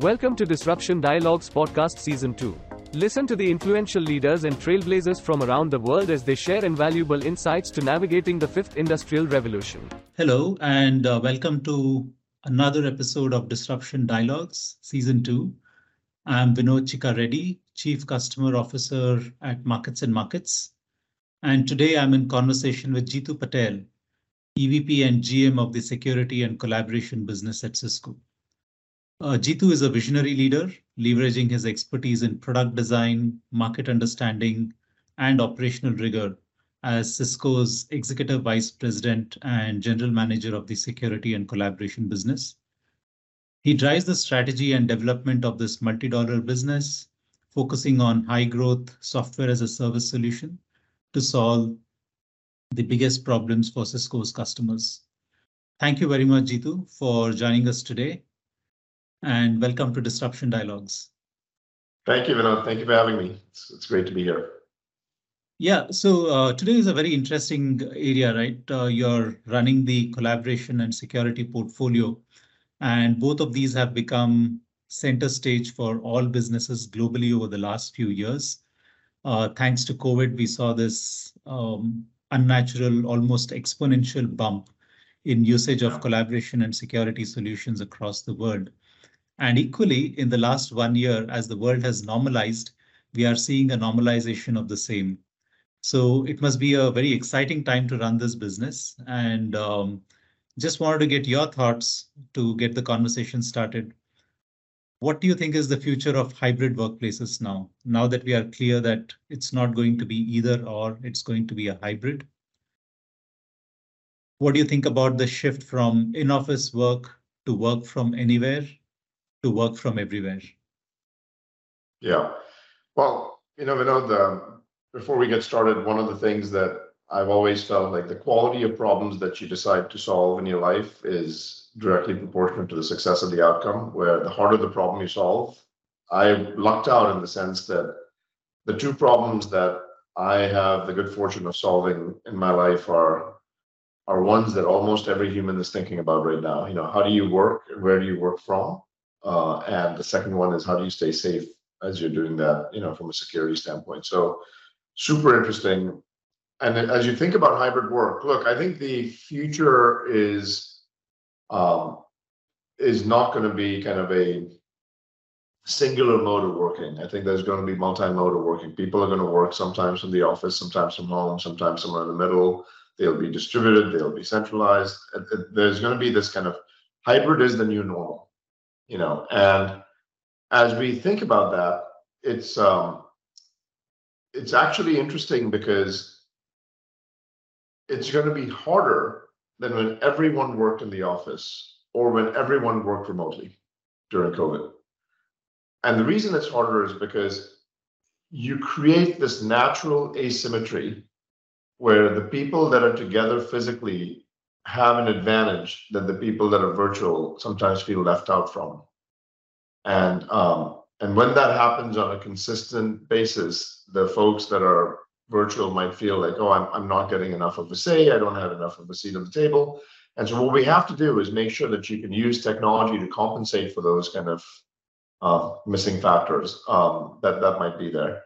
Welcome to Disruption Dialogues Podcast Season 2. Listen to the influential leaders and trailblazers from around the world as they share invaluable insights to navigating the fifth industrial revolution. Hello, and uh, welcome to another episode of Disruption Dialogues Season 2. I'm Vinod Chikkareddy, Chief Customer Officer at MarketsandMarkets. And today I'm in conversation with Jeetu Patel, EVP and GM of the Security and Collaboration Business at Cisco. Uh, Jeetu is a visionary leader, leveraging his expertise in product design, market understanding, and operational rigor as Cisco's Executive Vice President and General Manager of the Security and Collaboration business. He drives the strategy and development of this multi-dollar business, focusing on high growth software as a service solution to solve the biggest problems for Cisco's customers. Thank you very much, Jeetu, for joining us today and welcome to Disruption Dialogues. Thank you, Vinod. Thank you for having me. It's, it's great to be here. Yeah, so uh, today is a very interesting area, right? Uh, you're running the collaboration and security portfolio, and both of these have become center stage for all businesses globally over the last few years. Uh, thanks to COVID, we saw this um, unnatural, almost exponential bump in usage of collaboration and security solutions across the world. And equally, in the last one year, as the world has normalized, we are seeing a normalization of the same. So it must be a very exciting time to run this business. And um, just wanted to get your thoughts to get the conversation started. What do you think is the future of hybrid workplaces now? Now that we are clear that it's not going to be either or, it's going to be a hybrid. What do you think about the shift from in-office work to work from anywhere to work from everywhere? Yeah. Well, you know, Vinod, um, before we get started, one of the things that I've always felt like the quality of problems that you decide to solve in your life is directly proportional to the success of the outcome, where the harder the problem you solve, I lucked out in the sense that the two problems that I have the good fortune of solving in my life are are ones that almost every human is thinking about right now. You know, how do you work where do you work from? Uh, and the second one is how do you stay safe as you're doing that, you know, from a security standpoint. So super interesting. And as you think about hybrid work, look, I think the future is um, is not going to be kind of a singular mode of working. I think there's going to be multi-mode of working. People are going to work sometimes from the office, sometimes from home, sometimes somewhere in the middle. They'll be distributed, they'll be centralized. There's going to be this kind of hybrid is the new normal you know and as we think about that it's um it's actually interesting because it's going to be harder than when everyone worked in the office or when everyone worked remotely during covid. And the reason it's harder is because you create this natural asymmetry where the people that are together physically have an advantage that the people that are virtual sometimes feel left out from. And um, and when that happens on a consistent basis, the folks that are virtual might feel like, oh, I'm, I'm not getting enough of a say, I don't have enough of a seat at the table. And so what we have to do is make sure that you can use technology to compensate for those kind of uh, missing factors um, that that might be there.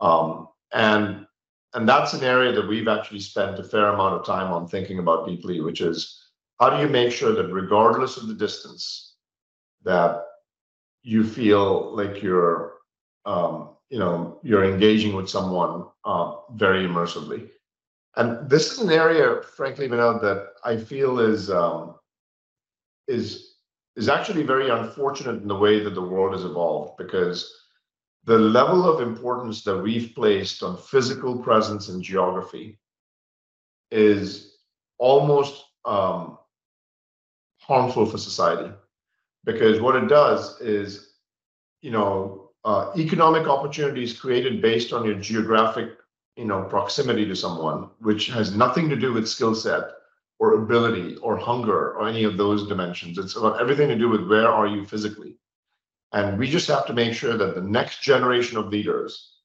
Um, and and that's an area that we've actually spent a fair amount of time on thinking about deeply, which is how do you make sure that regardless of the distance, that you feel like you're, um, you know, you're engaging with someone uh, very immersively. And this is an area, frankly, Vinod, that I feel is um, is is actually very unfortunate in the way that the world has evolved because the level of importance that we've placed on physical presence and geography is almost um, harmful for society. Because what it does is you know uh, economic opportunities created based on your geographic you know proximity to someone which has nothing to do with skill set or ability or hunger or any of those dimensions. It's about everything to do with where are you physically and we just have to make sure that the next generation of leaders,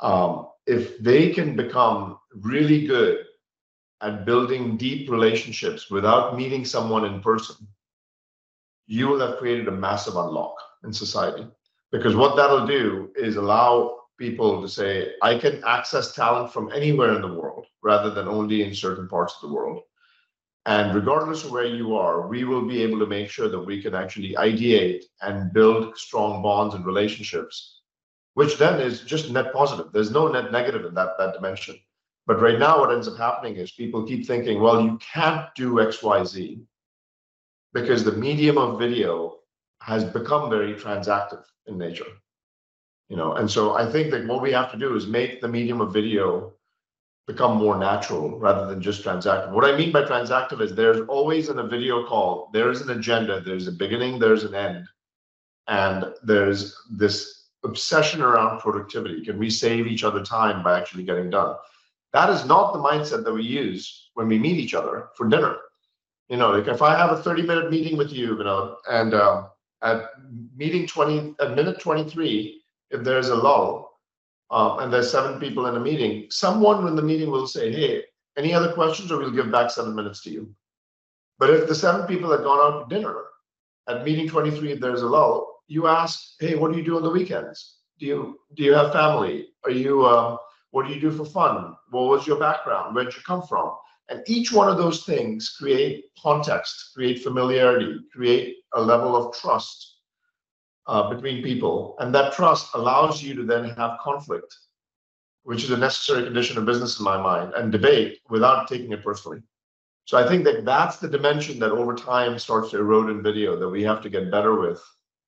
um, if they can become really good at building deep relationships without meeting someone in person, you will have created a massive unlock. in society. Because what that'll do is allow people to say, I can access talent from anywhere in the world rather than only in certain parts of the world. And regardless of where you are, we will be able to make sure that we can actually ideate and build strong bonds and relationships, which then is just net positive. There's no net negative in that, that dimension. But right now, what ends up happening is people keep thinking, well, you can't do XYZ because the medium of video has become very transactive in nature. You know, and so I think that what we have to do is make the medium of video become more natural rather than just transactive. What I mean by transactive is there's always in a video call, there's an agenda, there's a beginning, there's an end, and there's this obsession around productivity. Can we save each other time by actually getting done? That is not the mindset that we use when we meet each other for dinner. You know, like if I have a 30 minute meeting with you, you know, and uh, at meeting 20, at minute 23, if there's a lull um, and there's seven people in a meeting, someone in the meeting will say, hey, any other questions or we'll give back seven minutes to you. But if the seven people had gone out to dinner at meeting 23, if there's a lull, you ask, hey, what do you do on the weekends? Do you do you have family? Are you uh, what do you do for fun? What was your background? Where'd you come from? And each one of those things create context, create familiarity, create a level of trust uh, between people. And that trust allows you to then have conflict, which is a necessary condition of business in my mind, and debate without taking it personally. So I think that that's the dimension that over time starts to erode in video that we have to get better with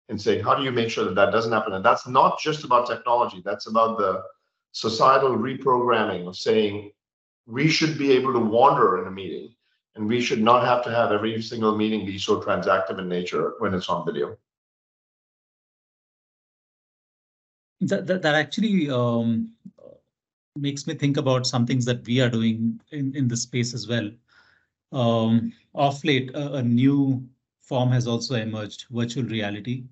and saying, how do you make sure that that doesn't happen? And that's not just about technology. That's about the societal reprogramming of saying we should be able to wander in a meeting and we should not have to have every single meeting be so transactive in nature when it's on video. That, that, that actually um, makes me think about some things that we are doing in, in this space as well. Um, off late, a, a, new form has also emerged, virtual reality,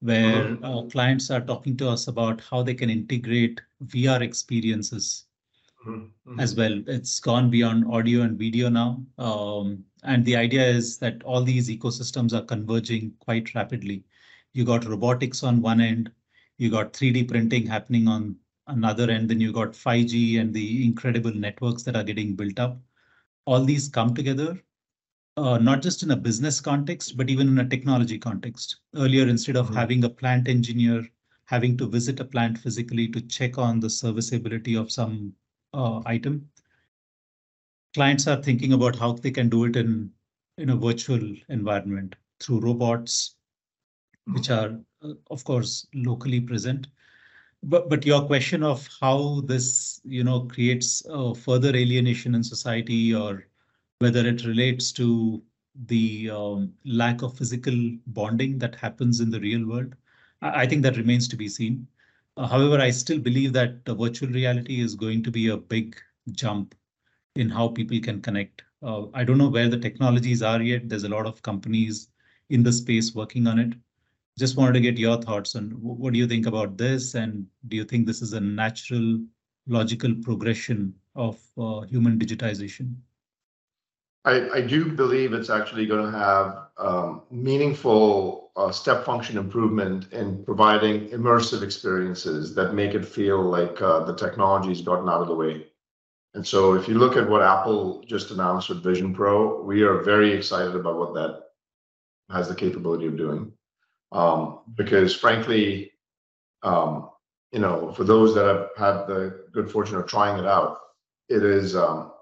where mm-hmm. uh, clients are talking to us about how they can integrate VR experiences mm-hmm. as well. It's gone beyond audio and video now. Um, and the idea is that all these ecosystems are converging quite rapidly. You got robotics on one end, you got 3D printing happening on another end, then you got 5G and the incredible networks that are getting built up. All these come together, uh, not just in a business context, but even in a technology context. Earlier, instead of mm-hmm. having a plant engineer having to visit a plant physically to check on the serviceability of some uh, item. Clients are thinking about how they can do it in, in a virtual environment through robots, which are, of course, locally present. But, but your question of how this you know creates uh, further alienation in society or whether it relates to the um, lack of physical bonding that happens in the real world, I, I think that remains to be seen. Uh, however, I still believe that virtual reality is going to be a big jump in how people can connect. Uh, I don't know where the technologies are yet. There's a lot of companies in the space working on it. Just wanted to get your thoughts on what do you think about this, and do you think this is a natural, logical progression of uh, human digitization? I, do believe it's actually going to have um, meaningful uh, step function improvement in providing immersive experiences that make it feel like uh, the technology's gotten out of the way. And so if you look at what Apple just announced with Vision Pro, we are very excited about what that has the capability of doing. Um, because frankly, um, you know, for those that have had the good fortune of trying it out, it is um,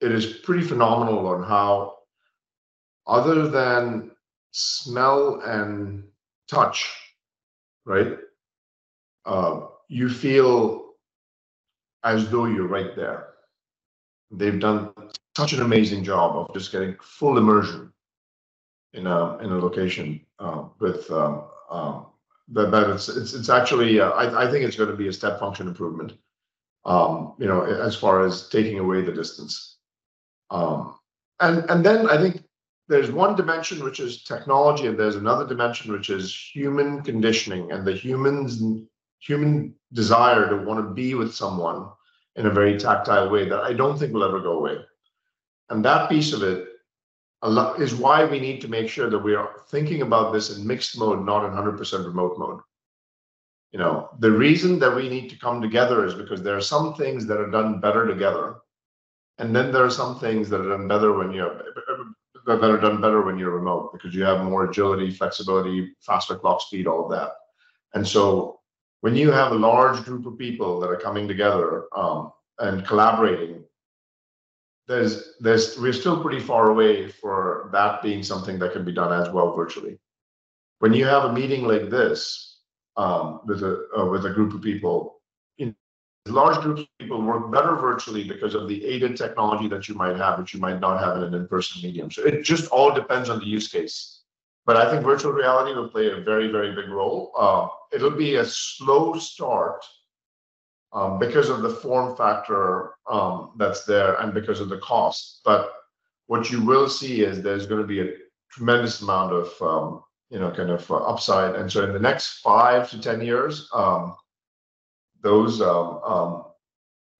it is pretty phenomenal on how, other than smell and touch, right? Uh, you feel as though you're right there. They've done such an amazing job of just getting full immersion in a in a location uh, with um, um, that, that it's, it's it's actually uh, I, I think it's going to be a step function improvement. Um, you know, as far as taking away the distance. Um, and and then I think there's one dimension which is technology, and there's another dimension which is human conditioning and the humans human desire to want to be with someone in a very tactile way that I don't think will ever go away. And that piece of it, is why we need to make sure that we are thinking about this in mixed mode, not in 100% remote mode. You know, the reason that we need to come together is because there are some things that are done better together, and then there are some things that are done better when you're are done better when you're remote because you have more agility, flexibility, faster clock speed, all of that. And so when you have a large group of people that are coming together um, and collaborating, there's there's we're still pretty far away for that being something that can be done as well virtually. When you have a meeting like this um, with a uh, with a group of people, in large groups of people work better virtually because of the aided technology that you might have, which you might not have in an in-person medium. So it just all depends on the use case. But I think virtual reality will play a very very big role. Uh, it'll be a slow start um, because of the form factor um, that's there and because of the cost. But what you will see is there's going to be a tremendous amount of um, you know kind of uh, upside. And so in the next five to ten years, um, those um, um,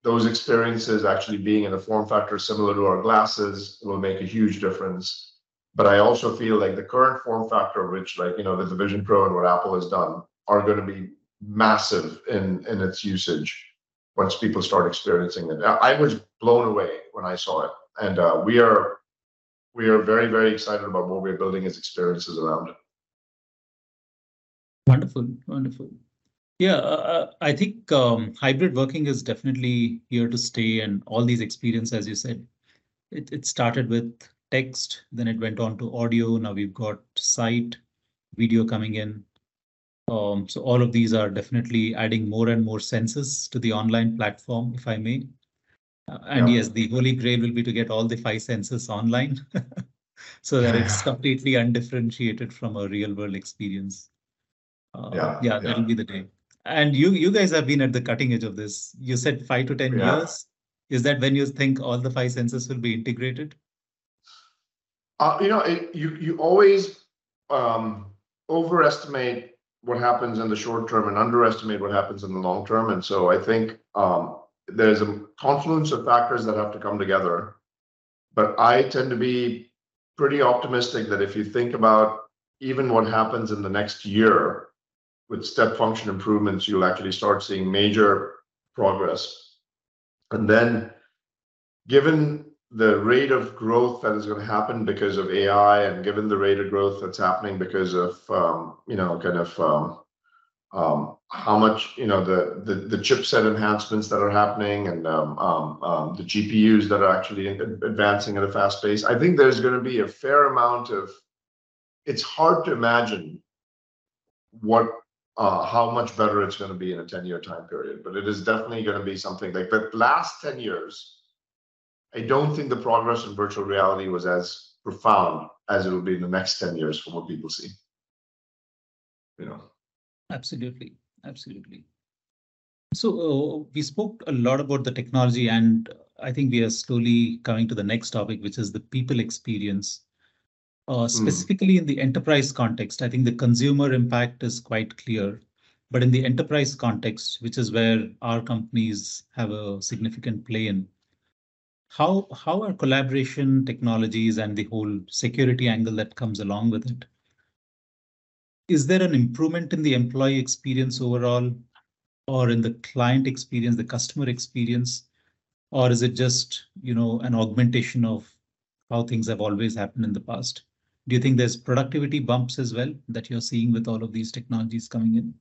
those experiences actually being in a form factor similar to our glasses will make a huge difference. But I also feel like the current form factor, which like you know with the Vision Pro and what Apple has done, are going to be massive in in its usage once people start experiencing it. I was blown away when I saw it, and uh, we are we are very very excited about what we're building as experiences around it. Wonderful, wonderful. Yeah, uh, uh, I think um, hybrid working is definitely here to stay, and all these experiences, as you said, it, it started with text, then it went on to audio. Now we've got sight, video coming in, um, so all of these are definitely adding more and more senses to the online platform, if I may. Uh, and yeah. yes, the holy grail will be to get all the five senses online so that it's completely undifferentiated from a real world experience. Uh, yeah, yeah, that'll be the day. And you, you guys have been at the cutting edge of this. You said five to 10 yeah. years. Is that when you think all the five senses will be integrated? Uh, you know, it, you, you always um, overestimate what happens in the short term and underestimate what happens in the long term. And so I think um, there's a confluence of factors that have to come together. But I tend to be pretty optimistic that if you think about even what happens in the next year with step function improvements, you'll actually start seeing major progress. And then, given the rate of growth that is going to happen because of AI, and given the rate of growth that's happening because of um, you know kind of um, um, how much you know the, the the chipset enhancements that are happening and um, um, um, the GPUs that are actually advancing at a fast pace, I think there's going to be a fair amount of. It's hard to imagine what uh, how much better it's going to be in a 10 year time period, but it is definitely going to be something like the last 10 years I don't think the progress in virtual reality was as profound as it will be in the next 10 years from what people see. You know. Absolutely. Absolutely. So uh, we spoke a lot about the technology, and I think we are slowly coming to the next topic, which is the people experience. Uh, hmm. specifically mm. in the enterprise context, I think the consumer impact is quite clear. But in the enterprise context, which is where our companies have a significant play in, how how are collaboration technologies and the whole security angle that comes along with it? Is there an improvement in the employee experience overall, or in the client experience, the customer experience, or is it just you know an augmentation of how things have always happened in the past? Do you think there's productivity bumps as well that you're seeing with all of these technologies coming in?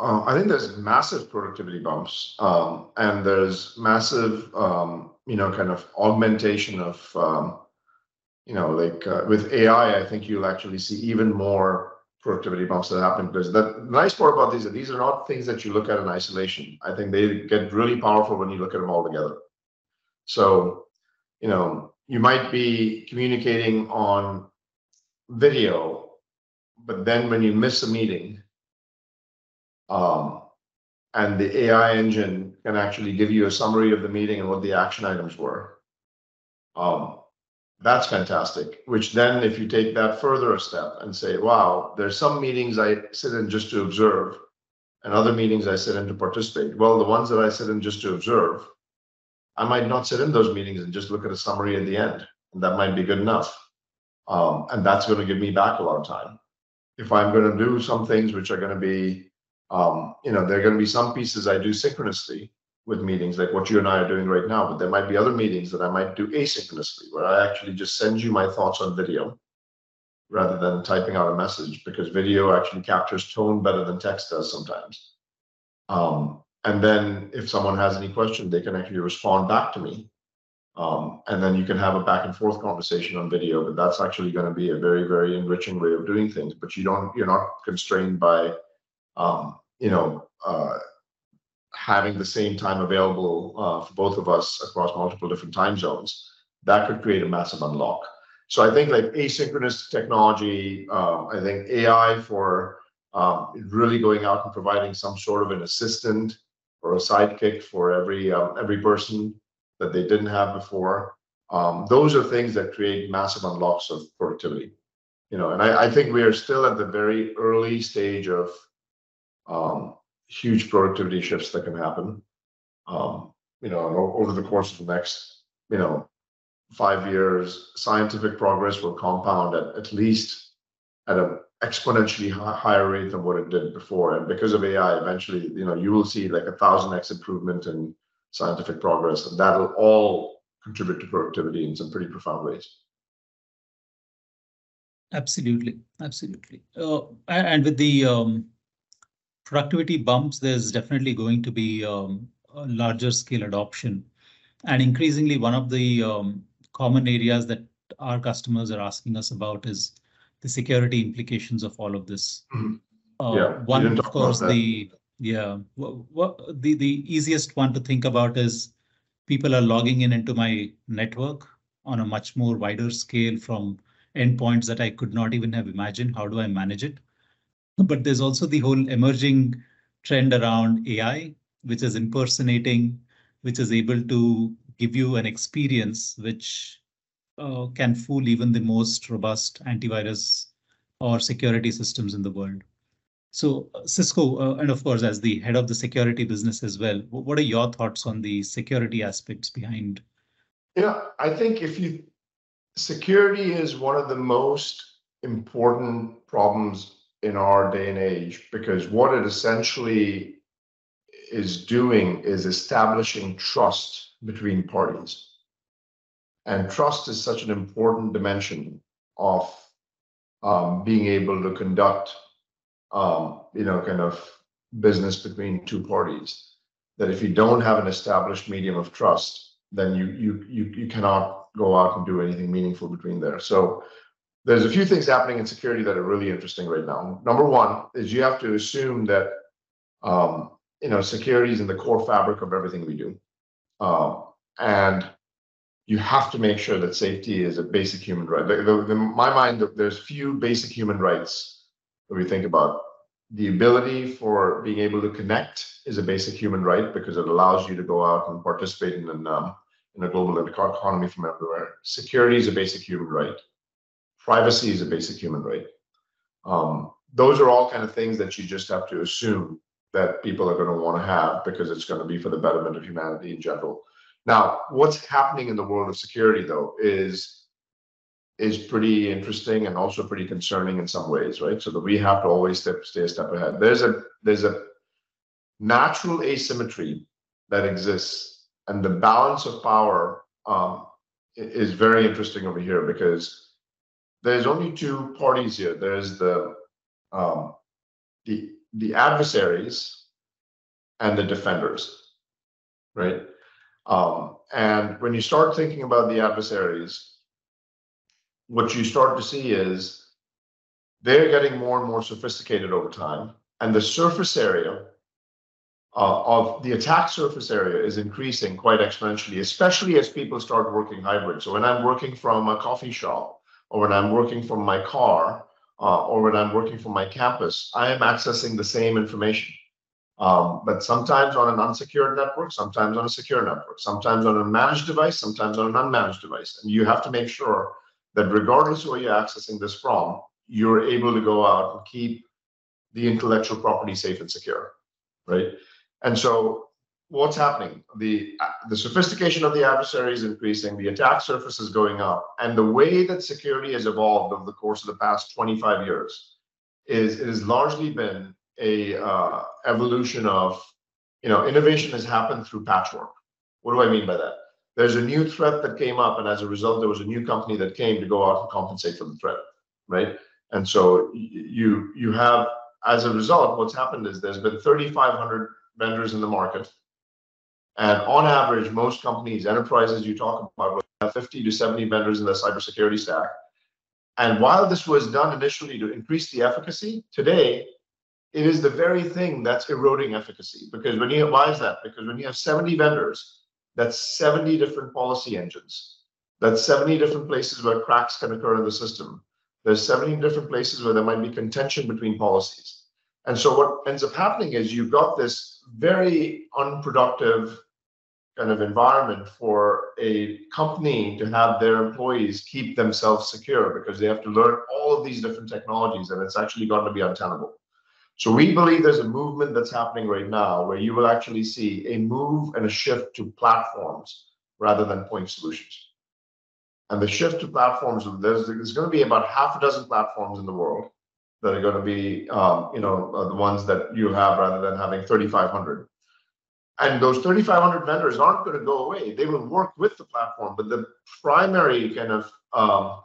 Uh, I think there's massive productivity bumps, um, and there's massive, um, you know, kind of augmentation of, um, you know, like uh, with AI. I think you'll actually see even more productivity bumps that happen because the nice part about these is these are not things that you look at in isolation. I think they get really powerful when you look at them all together. So, you know, you might be communicating on video, but then when you miss a meeting um, and the AI engine can actually give you a summary of the meeting and what the action items were. Um, that's fantastic. Which then, if you take that further a step and say, wow, there's some meetings I sit in just to observe, and other meetings I sit in to participate. Well, the ones that I sit in just to observe, I might not sit in those meetings and just look at a summary at the end. and that might be good enough. Um, and that's going to give me back a lot of time. If I'm going to do some things which are going to be, um, you know, there are going to be some pieces I do synchronously with meetings, like what you and I are doing right now. But there might be other meetings that I might do asynchronously, where I actually just send you my thoughts on video rather than typing out a message, because video actually captures tone better than text does sometimes. Um, and then if someone has any question, they can actually respond back to me um, and then you can have a back and forth conversation on video, but that's actually going to be a very, very enriching way of doing things. But you don't, you're not constrained by, um, you know, uh, having the same time available uh, for both of us across multiple different time zones. That could create a massive unlock. So I think like asynchronous technology, um, I think AI for um, really going out and providing some sort of an assistant or a sidekick for every um, every person that they didn't have before. Um, those are things that create massive unlocks of productivity. You know, and I, I think we are still at the very early stage of um, huge productivity shifts that can happen. Um, you know, over the course of the next, you know, five years, scientific progress will compound at, at least at an exponentially higher rate than what it did before. And because of AI, eventually, you know, you will see like a thousand X improvement in scientific progress, and that'll all contribute to productivity in some pretty profound ways. Absolutely, absolutely. Uh, and with the um, productivity bumps, there's definitely going to be um, a larger scale adoption. And increasingly, one of the um, common areas that our customers are asking us about is the security implications of all of this. Mm -hmm. uh, yeah, one, of course, the yeah, what, the the easiest one to think about is people are logging in into my network on a much more wider scale from endpoints that I could not even have imagined. How do I manage it? But there's also the whole emerging trend around AI, which is impersonating, which is able to give you an experience which uh, can fool even the most robust antivirus or security systems in the world. So uh, Cisco, uh, and of course, as the head of the security business as well, what are your thoughts on the security aspects behind? Yeah, I think if you security is one of the most important problems in our day and age because what it essentially is doing is establishing trust between parties. And trust is such an important dimension of um, being able to conduct um, you know, kind of business between two parties. That if you don't have an established medium of trust, then you you you you cannot go out and do anything meaningful between there. So there's a few things happening in security that are really interesting right now. Number one is you have to assume that um, you know security is in the core fabric of everything we do, um, and you have to make sure that safety is a basic human right. The, the, in my mind, there's few basic human rights when we think about the ability for being able to connect is a basic human right because it allows you to go out and participate in an, um, in a global economy from everywhere. Security is a basic human right. Privacy is a basic human right. Um, those are all kind of things that you just have to assume that people are going to want to have because it's going to be for the betterment of humanity in general. Now, what's happening in the world of security, though, is is pretty interesting and also pretty concerning in some ways, right? So that we have to always step, stay a step ahead. There's a there's a natural asymmetry that exists, and the balance of power um, is very interesting over here because there's only two parties here. There's the um, the the adversaries and the defenders, right? Um, and when you start thinking about the adversaries, what you start to see is they're getting more and more sophisticated over time, and the surface area uh, of the attack surface area is increasing quite exponentially, especially as people start working hybrid. So when I'm working from a coffee shop, or when I'm working from my car, uh, or when I'm working from my campus, I am accessing the same information. Um, but sometimes on an unsecured network, sometimes on a secure network, sometimes on a managed device, sometimes on an unmanaged device. And you have to make sure that regardless of where you're accessing this from, you're able to go out and keep the intellectual property safe and secure, right? And so what's happening? The the sophistication of the adversary is increasing, the attack surface is going up, and the way that security has evolved over the course of the past 25 years is it has largely been a uh, evolution of you know innovation has happened through patchwork. What do I mean by that? There's a new threat that came up, and as a result, there was a new company that came to go out and compensate for the threat, right? And so you you have as a result, what's happened is there's been 3,500 vendors in the market and on average, most companies, enterprises you talk about, have 50 to 70 vendors in their cybersecurity stack. And while this was done initially to increase the efficacy, today it is the very thing that's eroding efficacy. Because when you why is that? Because when you have 70 vendors, that's 70 different policy engines. That's 70 different places where cracks can occur in the system. There's 70 different places where there might be contention between policies. And so what ends up happening is you've got this very unproductive kind of environment for a company to have their employees keep themselves secure because they have to learn all of these different technologies and it's actually going to be untenable. So we believe there's a movement that's happening right now where you will actually see a move and a shift to platforms rather than point solutions. And the shift to platforms, there's, there's going to be about half a dozen platforms in the world that are going to be, um, you know, uh, the ones that you have rather than having 3,500. And those 3,500 vendors aren't going to go away. They will work with the platform, but the primary kind of um,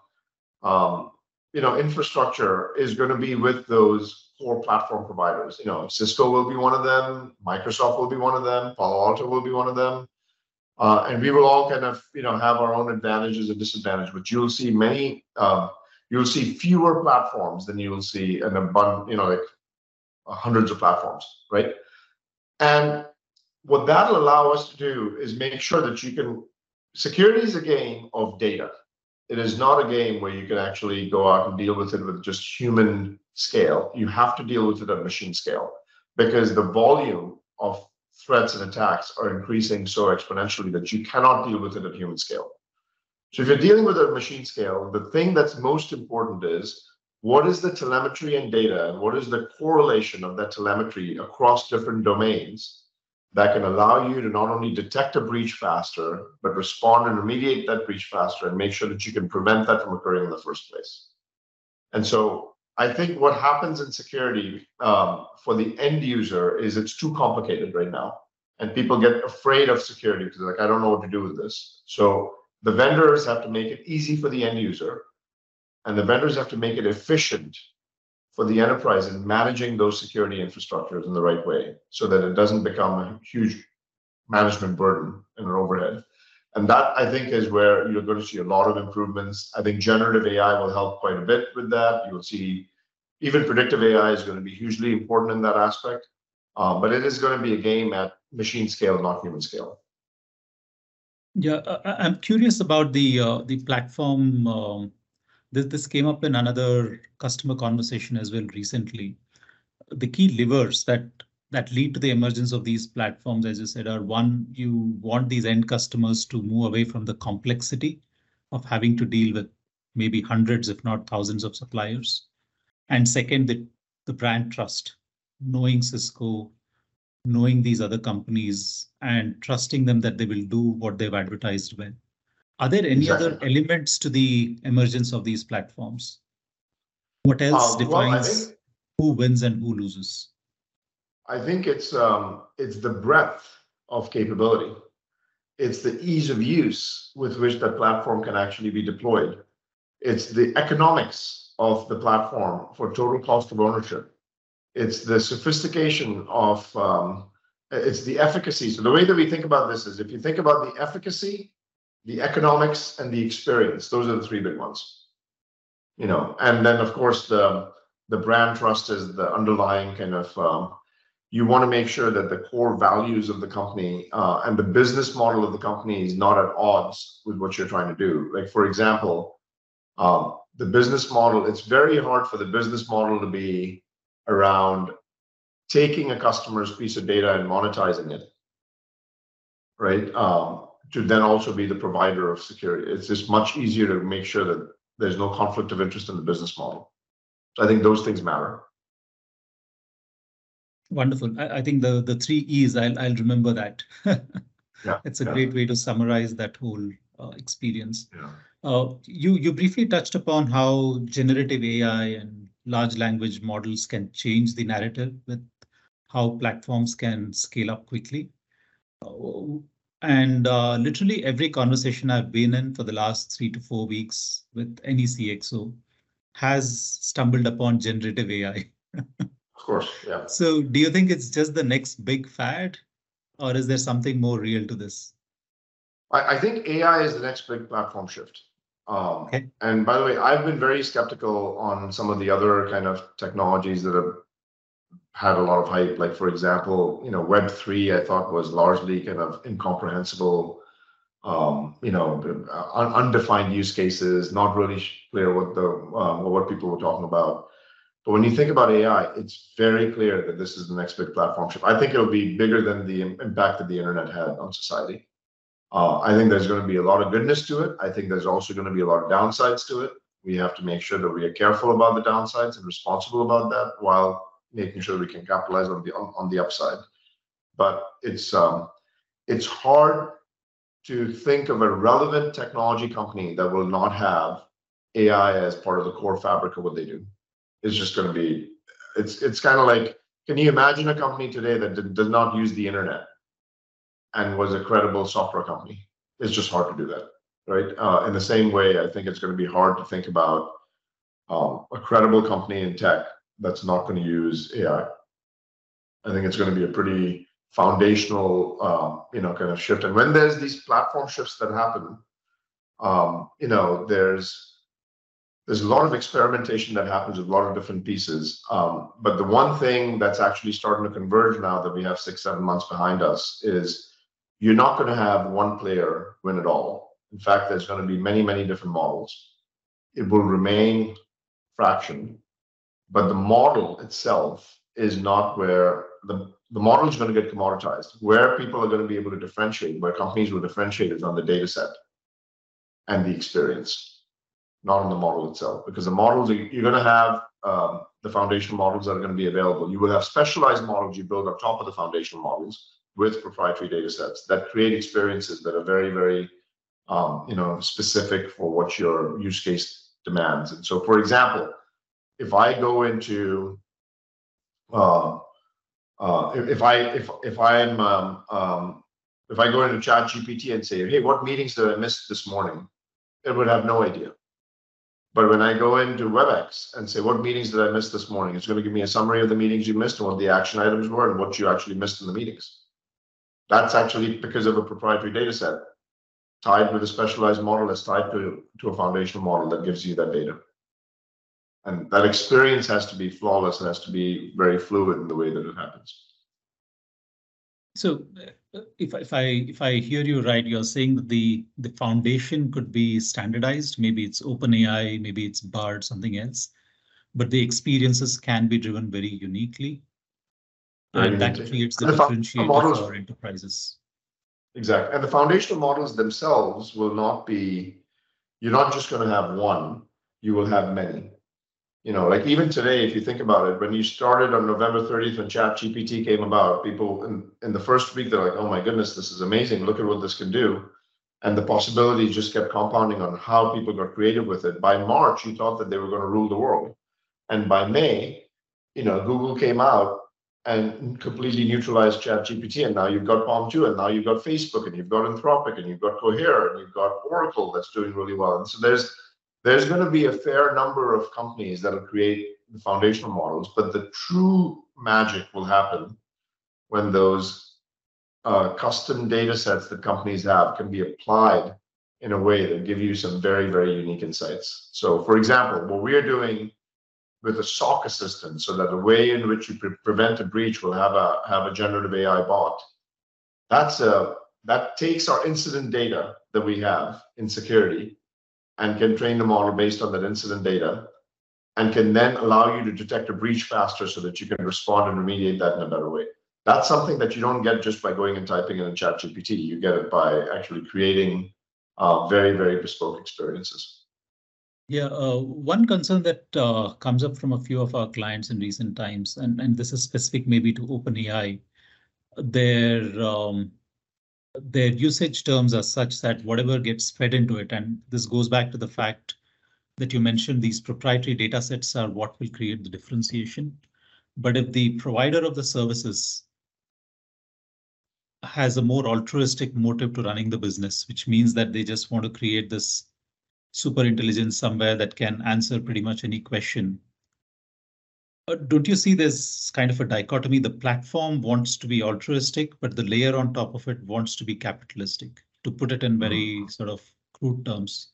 um, you know infrastructure is going to be with those core platform providers. You know, Cisco will be one of them, Microsoft will be one of them, Palo Alto will be one of them, uh, and we will all kind of you know have our own advantages and disadvantages. But you'll see many, um, you'll see fewer platforms than you will see an abundant, you know, like uh, hundreds of platforms, right? And what that'll allow us to do is make sure that you can security is a game of data. It is not a game where you can actually go out and deal with it with just human scale. You have to deal with it at machine scale because the volume of threats and attacks are increasing so exponentially that you cannot deal with it at human scale so if you're dealing with a machine scale the thing that's most important is what is the telemetry and data and what is the correlation of that telemetry across different domains that can allow you to not only detect a breach faster, but respond and remediate that breach faster and make sure that you can prevent that from occurring in the first place. And so I think what happens in security um, for the end user is it's too complicated right now. And people get afraid of security because like, I don't know what to do with this. So the vendors have to make it easy for the end user and the vendors have to make it efficient for the enterprise in managing those security infrastructures in the right way so that it doesn't become a huge management burden and an overhead. And that I think is where you're going to see a lot of improvements. I think generative AI will help quite a bit with that. You will see even predictive AI is going to be hugely important in that aspect. Um, but it is going to be a game at machine scale, not human scale. Yeah, I'm curious about the uh, the platform um, this, this came up in another customer conversation as well recently. The key levers that that lead to the emergence of these platforms, as you said, are one, you want these end customers to move away from the complexity of having to deal with maybe hundreds, if not thousands of suppliers. And second, the, the brand trust, knowing Cisco, knowing these other companies and trusting them that they will do what they've advertised well. Are there any exactly. other elements to the emergence of these platforms? What else um, defines well, think, who wins and who loses? I think it's um, it's the breadth of capability. It's the ease of use with which that platform can actually be deployed. It's the economics of the platform for total cost of ownership. It's the sophistication of um, it's the efficacy. So the way that we think about this is if you think about the efficacy the economics and the experience. Those are the three big ones. You know, and then of course the the brand trust is the underlying kind of um, you want to make sure that the core values of the company uh, and the business model of the company is not at odds with what you're trying to do. Like for example, um, the business model. It's very hard for the business model to be around taking a customer's piece of data and monetizing it right um, to then also be the provider of security. It's just much easier to make sure that there's no conflict of interest in the business model. So I think those things matter. Wonderful. I, I, think the the three E's. I'll I'll remember that. yeah, it's a yeah. great way to summarize that whole uh, experience. Yeah. Uh, you you briefly touched upon how generative AI and large language models can change the narrative with how platforms can scale up quickly. Uh, and uh, literally every conversation I've been in for the last three to four weeks with any CXO has stumbled upon generative AI. of course, yeah. So do you think it's just the next big fad or is there something more real to this? I, I think AI is the next big platform shift. Um, okay. And by the way, I've been very skeptical on some of the other kind of technologies that have had a lot of hype. Like for example, you know, Web three I thought was largely kind of incomprehensible. Um, you know, un- undefined use cases, not really clear what the uh, what people were talking about. But when you think about AI, it's very clear that this is the next big platform shift. I think it'll be bigger than the impact that the internet had on society. Uh, I think there's going to be a lot of goodness to it. I think there's also going to be a lot of downsides to it. We have to make sure that we are careful about the downsides and responsible about that while making sure we can capitalize on the on, on the upside. But it's um, it's hard to think of a relevant technology company that will not have AI as part of the core fabric of what they do. It's just going to be it's it's kind of like can you imagine a company today that does not use the internet and was a credible software company. It's just hard to do that, right? Uh, in the same way, I think it's going to be hard to think about um, a credible company in tech that's not going to use AI. I think it's going to be a pretty foundational, um, you know, kind of shift. And when there's these platform shifts that happen, um, you know, there's there's a lot of experimentation that happens with a lot of different pieces. Um, but the one thing that's actually starting to converge now that we have six, seven months behind us is you're not going to have one player win it all. In fact, there's going to be many, many different models. It will remain fraction, but the model itself is not where the, the model is going to get commoditized. Where people are going to be able to differentiate, where companies will differentiate is on the data set and the experience, not on the model itself. Because the models, you're going to have um, the foundational models that are going to be available. You will have specialized models you build on top of the foundational models with proprietary data sets that create experiences that are very, very, um, you know, specific for what your use case demands. And so, for example, if I go into, uh, uh, if I if if I'm um, um, if I go into ChatGPT and say, hey, what meetings did I miss this morning? It would have no idea. But when I go into WebEx and say, what meetings did I miss this morning? It's going to give me a summary of the meetings you missed and what the action items were and what you actually missed in the meetings. That's actually because of a proprietary data set tied with a specialized model that's tied to, to a foundational model that gives you that data. And that experience has to be flawless. It has to be very fluid in the way that it happens. So if, if I if I hear you right, you're saying that the the foundation could be standardized. Maybe it's OpenAI, maybe it's BARD, something else, but the experiences can be driven very uniquely and that creates the, the differentiator models, for enterprises. Exactly. And the foundational models themselves will not be, you're not just going to have one, you will have many. You know, like even today, if you think about it, when you started on November 30th, when ChatGPT came about, people in, in the first week, they're like, oh my goodness, this is amazing. Look at what this can do. And the possibilities just kept compounding on how people got creative with it. By March, you thought that they were going to rule the world. And by May, you know, Google came out and completely neutralize ChatGPT. And now you've got PaLM 2, and now you've got Facebook, and you've got Anthropic, and you've got Cohere, and you've got Oracle that's doing really well. And so there's there's going to be a fair number of companies that will create the foundational models, but the true magic will happen when those uh, custom data sets that companies have can be applied in a way that give you some very, very unique insights. So for example, what we're doing with a SOC assistant so that the way in which you pre prevent a breach will have a have a generative AI bot. That's a that takes our incident data that we have in security and can train the model based on that incident data and can then allow you to detect a breach faster so that you can respond and remediate that in a better way. That's something that you don't get just by going and typing in a ChatGPT. You get it by actually creating uh, very, very bespoke experiences. Yeah, uh, one concern that uh, comes up from a few of our clients in recent times, and, and this is specific maybe to OpenAI, their um, their usage terms are such that whatever gets fed into it, and this goes back to the fact that you mentioned these proprietary data sets are what will create the differentiation. But if the provider of the services has a more altruistic motive to running the business, which means that they just want to create this super intelligence somewhere that can answer pretty much any question. Uh, don't you see there's kind of a dichotomy? The platform wants to be altruistic, but the layer on top of it wants to be capitalistic, to put it in very mm. sort of crude terms.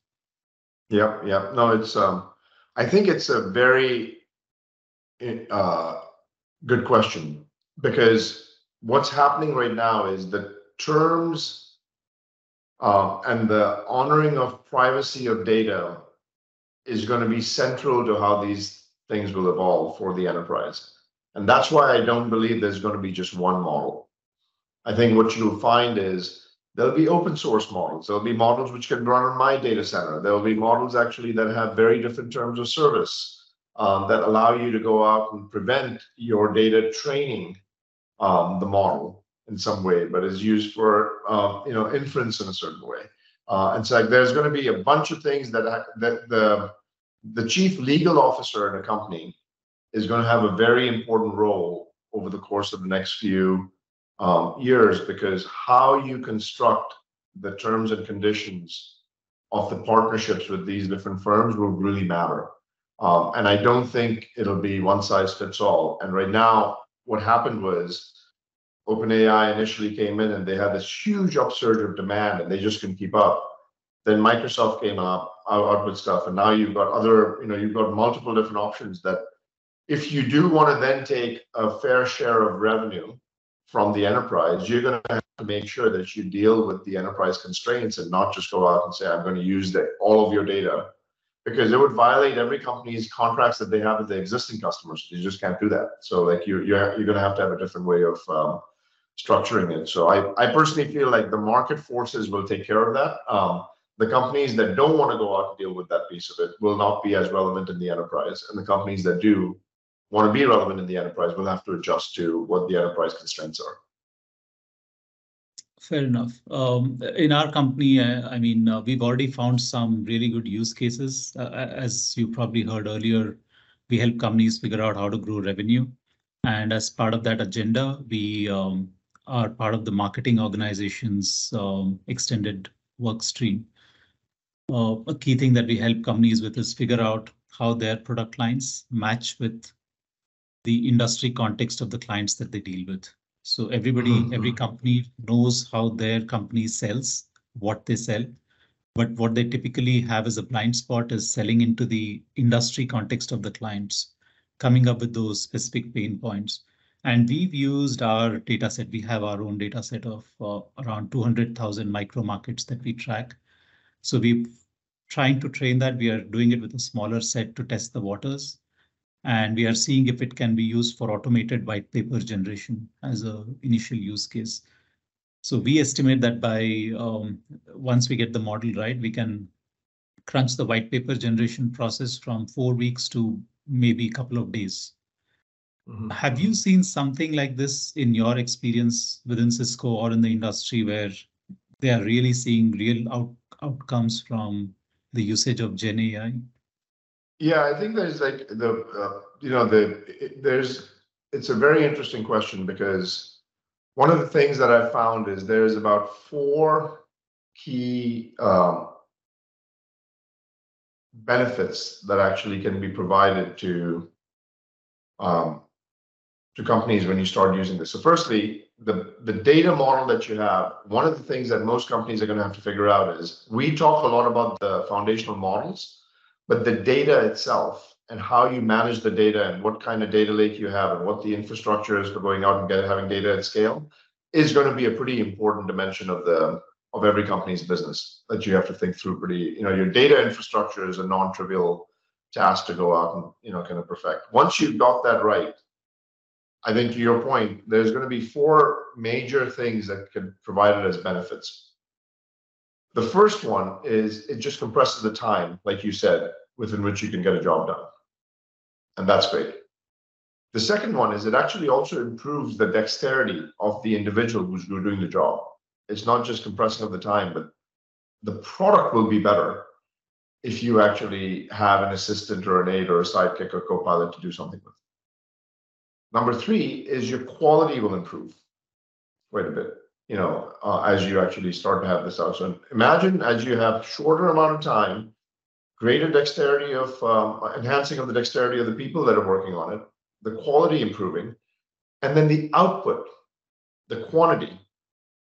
Yeah, yeah. No, it's um I think it's a very uh good question because what's happening right now is the terms uh, and the honoring of privacy of data is going to be central to how these things will evolve for the enterprise. And that's why I don't believe there's going to be just one model. I think what you'll find is there'll be open source models. There'll be models which can run on my data center. There'll be models actually that have very different terms of service um, that allow you to go out and prevent your data training um, the model in some way, but is used for um, you know inference in a certain way. Uh, and so like, there's going to be a bunch of things that that the the chief legal officer in a company is going to have a very important role over the course of the next few um, years because how you construct the terms and conditions of the partnerships with these different firms will really matter. Um, and I don't think it'll be one size fits all. And right now, what happened was OpenAI initially came in and they had this huge upsurge of demand and they just couldn't keep up. Then Microsoft came up out with stuff, and now you've got other, you know, you've got multiple different options that if you do want to then take a fair share of revenue from the enterprise, you're going to have to make sure that you deal with the enterprise constraints and not just go out and say, I'm going to use the, all of your data because it would violate every company's contracts that they have with the existing customers. You just can't do that. So like you, you're, you're going to have to have a different way of um, structuring it. So I, I personally feel like the market forces will take care of that. Um, the companies that don't want to go out and deal with that piece of it will not be as relevant in the enterprise. And the companies that do want to be relevant in the enterprise will have to adjust to what the enterprise constraints are. Fair enough. Um, in our company, uh, I mean, uh, we've already found some really good use cases. Uh, as you probably heard earlier, we help companies figure out how to grow revenue. And as part of that agenda, we um, are part of the marketing organization's um, extended work stream. Uh, a key thing that we help companies with is figure out how their product lines match with the industry context of the clients that they deal with. So everybody, mm -hmm. every company knows how their company sells, what they sell, but what they typically have as a blind spot is selling into the industry context of the clients, coming up with those specific pain points. And we've used our data set. We have our own data set of uh, around 200,000 micro markets that we track. So we're trying to train that. We are doing it with a smaller set to test the waters and we are seeing if it can be used for automated white paper generation as a initial use case. So we estimate that by um, once we get the model right, we can crunch the white paper generation process from four weeks to maybe a couple of days. Mm -hmm. Have you seen something like this in your experience within Cisco or in the industry where they are really seeing real out outcomes from the usage of Gen AI? Yeah, I think there's like the uh, you know the it, there's it's a very interesting question because one of the things that I've found is there's about four key um, benefits that actually can be provided to um, to companies when you start using this. So firstly, the, the data model that you have, one of the things that most companies are going to have to figure out is we talk a lot about the foundational models, but the data itself and how you manage the data and what kind of data lake you have and what the infrastructure is for going out and get, having data at scale is going to be a pretty important dimension of the of every company's business that you have to think through pretty you know your data infrastructure is a non-trivial task to go out and you know kind of perfect once you've got that right i think to your point there's going to be four major things that can provide it as benefits the first one is it just compresses the time like you said within which you can get a job done. And that's great. The second one is it actually also improves the dexterity of the individual who's doing the job. It's not just compressing of the time, but the product will be better if you actually have an assistant or an aide or a sidekick or co-pilot to do something with. Number three is your quality will improve quite a bit, you know, uh, as you actually start to have this out. So imagine as you have shorter amount of time, greater dexterity of um, enhancing of the dexterity of the people that are working on it, the quality improving, and then the output, the quantity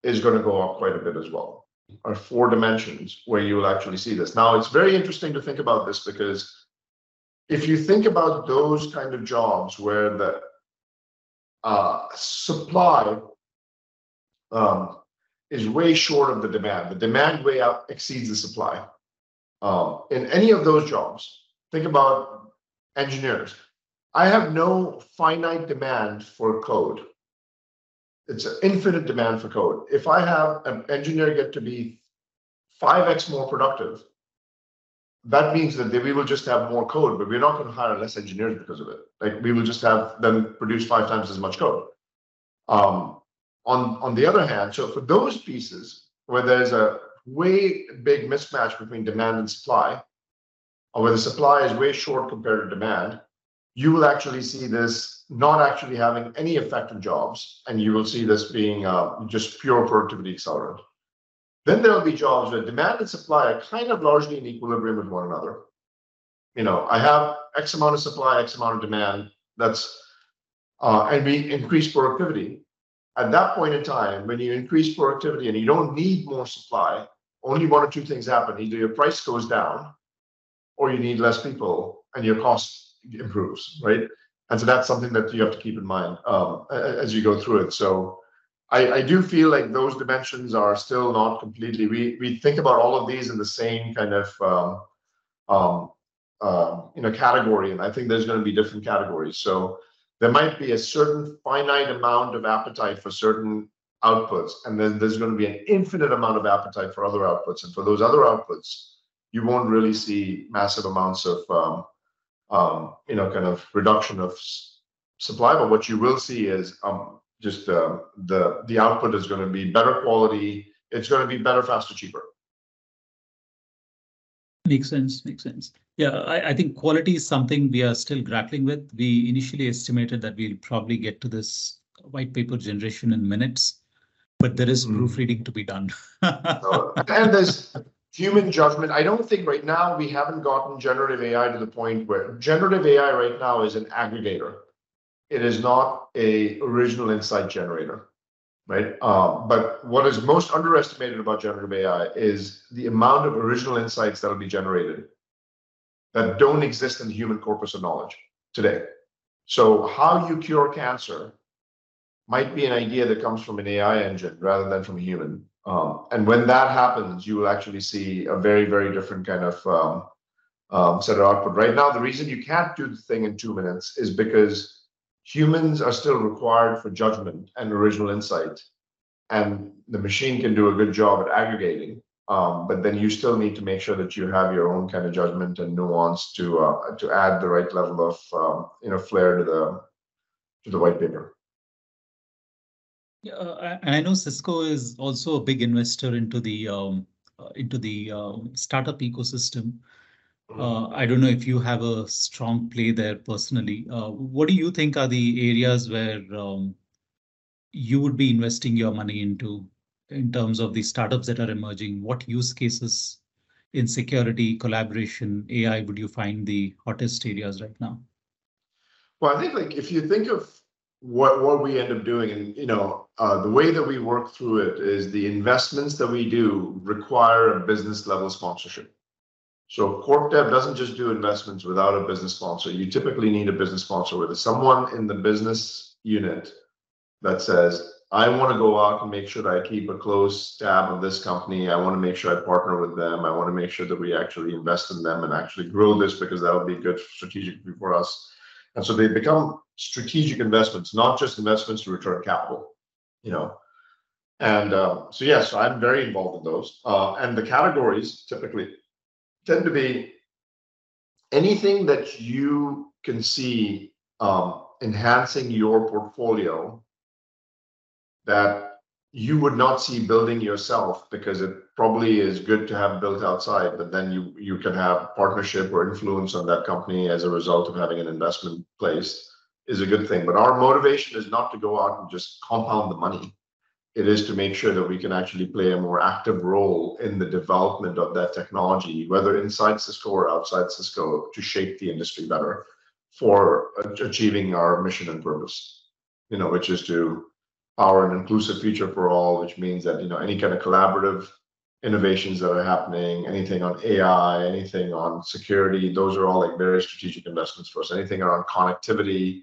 is going to go up quite a bit as well. Are four dimensions where you will actually see this. Now, it's very interesting to think about this because if you think about those kind of jobs where the uh, supply um, is way short of the demand, the demand way out exceeds the supply. Um, in any of those jobs, think about engineers. I have no finite demand for code. It's an infinite demand for code. If I have an engineer get to be 5x more productive, that means that they, we will just have more code, but we're not going to hire less engineers because of it. Like we will just have them produce five times as much code. Um, on on the other hand, so for those pieces where there's a way big mismatch between demand and supply, or where the supply is way short compared to demand, you will actually see this not actually having any effect on jobs, and you will see this being uh, just pure productivity accelerant. Then there will be jobs where demand and supply are kind of largely in equilibrium with one another. You know, I have X amount of supply, X amount of demand. That's uh, and we increase productivity. At that point in time, when you increase productivity and you don't need more supply, only one or two things happen. Either your price goes down, or you need less people and your cost improves, right? And so that's something that you have to keep in mind um, as you go through it. So I, I, do feel like those dimensions are still not completely. We we think about all of these in the same kind of um, um, uh, category, and I think there's going to be different categories. So there might be a certain finite amount of appetite for certain outputs, and then there's going to be an infinite amount of appetite for other outputs. And for those other outputs, you won't really see massive amounts of um, um, you know, kind of reduction of supply. But what you will see is um, just uh, the the output is going to be better quality. It's going to be better, faster, cheaper. Makes sense. Makes sense. Yeah, I, I think quality is something we are still grappling with. We initially estimated that we'll probably get to this white paper generation in minutes, but there is mm. proofreading to be done. and there's human judgment. I don't think right now we haven't gotten generative AI to the point where generative AI right now is an aggregator. It is not a original insight generator, right? Um, but what is most underestimated about generative AI is the amount of original insights that will be generated that don't exist in the human corpus of knowledge today. So how you cure cancer might be an idea that comes from an AI engine rather than from a human. Um, and when that happens, you will actually see a very, very different kind of um, um, set of output. Right now, the reason you can't do the thing in two minutes is because humans are still required for judgment and original insight. And the machine can do a good job at aggregating, um, but then you still need to make sure that you have your own kind of judgment and nuance to uh, to add the right level of um, you know flair to the to the white paper. Yeah, uh, and I know Cisco is also a big investor into the um, uh, into the uh, startup ecosystem. Uh, I don't know if you have a strong play there personally. Uh, what do you think are the areas where um, you would be investing your money into in terms of the startups that are emerging? What use cases in security, collaboration, AI would you find the hottest areas right now? Well, I think like if you think of what what we end up doing and you know uh, the way that we work through it is the investments that we do require a business level sponsorship so corp dev doesn't just do investments without a business sponsor you typically need a business sponsor it someone in the business unit that says i want to go out and make sure that i keep a close tab of this company i want to make sure i partner with them i want to make sure that we actually invest in them and actually grow this because that'll be good strategically for us and so they become strategic investments, not just investments to return capital, you know. And uh, so, yes, I'm very involved in those. Uh, and the categories typically tend to be anything that you can see um, enhancing your portfolio that you would not see building yourself because it probably is good to have built outside, but then you can have partnership or influence on that company as a result of having an investment placed is a good thing. But our motivation is not to go out and just compound the money. It is to make sure that we can actually play a more active role in the development of that technology, whether inside Cisco or outside Cisco, to shape the industry better for achieving our mission and purpose, you know, which is to power an inclusive future for all, which means that you know, any kind of collaborative innovations that are happening, anything on AI, anything on security, those are all like very strategic investments for us. Anything around connectivity,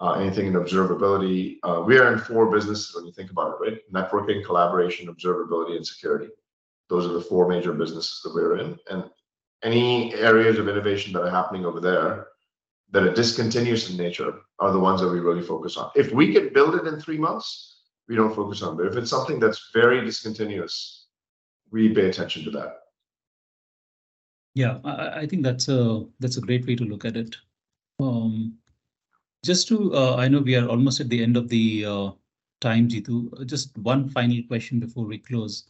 Uh, anything in observability. Uh, we are in four businesses when you think about it, right? Networking, collaboration, observability, and security. Those are the four major businesses that we're in. And any areas of innovation that are happening over there that are discontinuous in nature are the ones that we really focus on. If we can build it in three months, we don't focus on it. But if it's something that's very discontinuous, we pay attention to that. Yeah, I think that's a great way to look at it. Um, Just to, uh, I know we are almost at the end of the uh, time, Jeetu. Uh, just one final question before we close.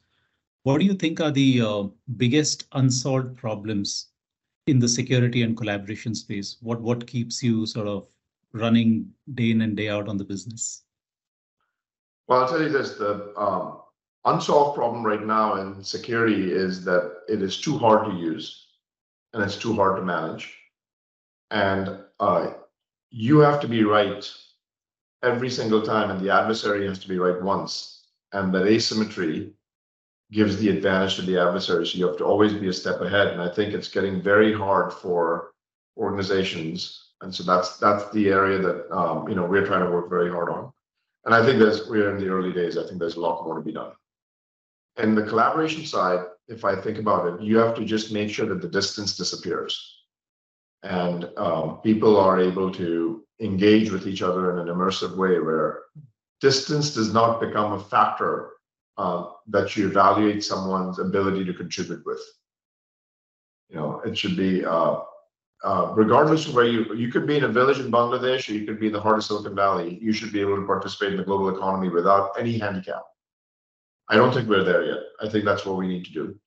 What do you think are the biggest unsolved problems in the security and collaboration space? What keeps you sort of running day in and day out on the business? Well, I'll tell you this. The um, unsolved problem right now in security is that it is too hard to use, and it's too hard to manage. You have to be right every single time, and the adversary has to be right once. And that asymmetry gives the advantage to the adversary. So you have to always be a step ahead. And I think it's getting very hard for organizations. And so that's that's the area that um, you know we're trying to work very hard on. And I think that's we're in the early days. I think there's a lot more to be done. And the collaboration side, if I think about it, you have to just make sure that the distance disappears. And um, people are able to engage with each other in an immersive way where distance does not become a factor uh, that you evaluate someone's ability to contribute with. You know, it should be uh, uh, regardless of where you could be in a village in Bangladesh, or you could be in the heart of Silicon Valley, you should be able to participate in the global economy without any handicap. I don't think we're there yet. I think that's what we need to do.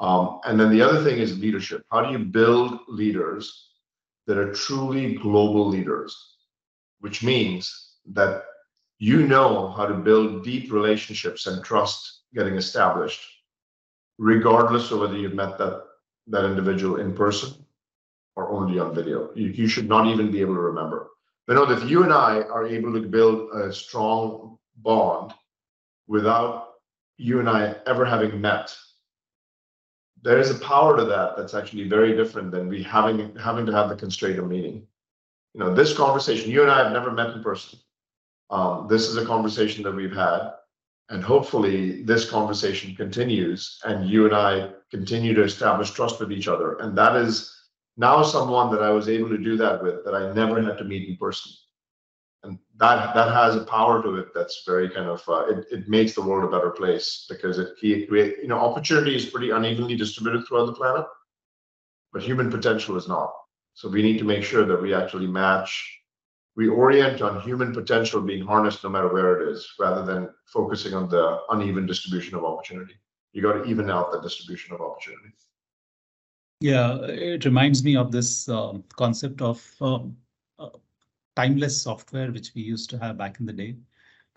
Um, and then the other thing is leadership. How do you build leaders that are truly global leaders, which means that you know how to build deep relationships and trust getting established, regardless of whether you've met that that individual in person or only on video? You should not even be able to remember. But know that you and I are able to build a strong bond without you and I ever having met, there is a power to that that's actually very different than we having having to have the constraint of meeting. You know, this conversation, you and I have never met in person. Um, this is a conversation that we've had. And hopefully, this conversation continues, and you and I continue to establish trust with each other. And that is now someone that I was able to do that with that I never had to meet in person. And that that has a power to it that's very kind of uh, it it makes the world a better place because it keeps you know, opportunity is pretty unevenly distributed throughout the planet, but human potential is not. So we need to make sure that we actually match, we orient on human potential being harnessed no matter where it is, rather than focusing on the uneven distribution of opportunity. You got to even out the distribution of opportunity. Yeah, it reminds me of this um, concept of um, timeless software, which we used to have back in the day.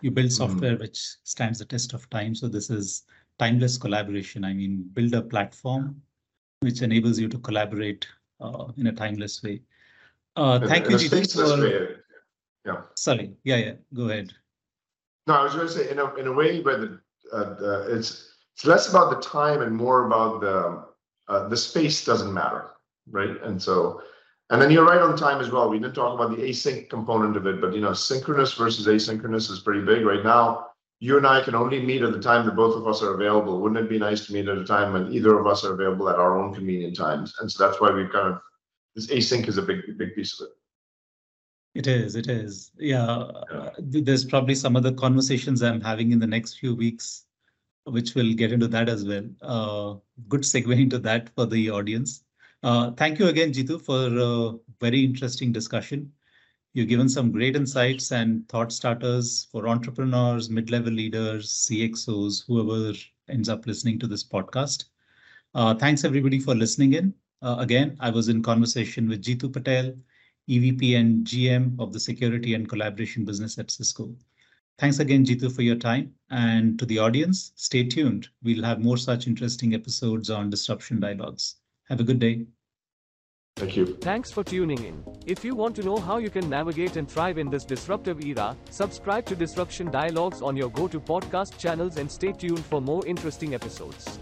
You build mm-hmm. software which stands the test of time. So this is timeless collaboration. I mean, build a platform which enables you to collaborate uh, in a timeless way. Uh, thank you, Jeetu. Yeah. Sorry. Yeah, yeah. Go ahead. No, I was going to say, in a in a way, uh, it's it's less about the time and more about the the space doesn't matter, right? And then you're right on time as well. We didn't talk about the async component of it, but you know, synchronous versus asynchronous is pretty big. Right now, you and I can only meet at the time that both of us are available. Wouldn't it be nice to meet at a time when either of us are available at our own convenient times? And so that's why we've kind of this async is a big big piece of it. It is. It is. Yeah. There's probably some other conversations I'm having in the next few weeks, which will get into that as well. Uh, good segue into that for the audience. Uh, thank you again, Jeetu, for a very interesting discussion. You've given some great insights and thought starters for entrepreneurs, mid-level leaders, CXOs, whoever ends up listening to this podcast. Uh, thanks everybody for listening in. Uh, again, I was in conversation with Jeetu Patel, EVP and GM of the Security and Collaboration Business at Cisco. Thanks again, Jeetu, for your time. And to the audience, stay tuned. We'll have more such interesting episodes on Disruption Dialogues. Have a good day. Thank you. Thanks for tuning in. If you want to know how you can navigate and thrive in this disruptive era, subscribe to Disruption Dialogues on your go to podcast channels and stay tuned for more interesting episodes.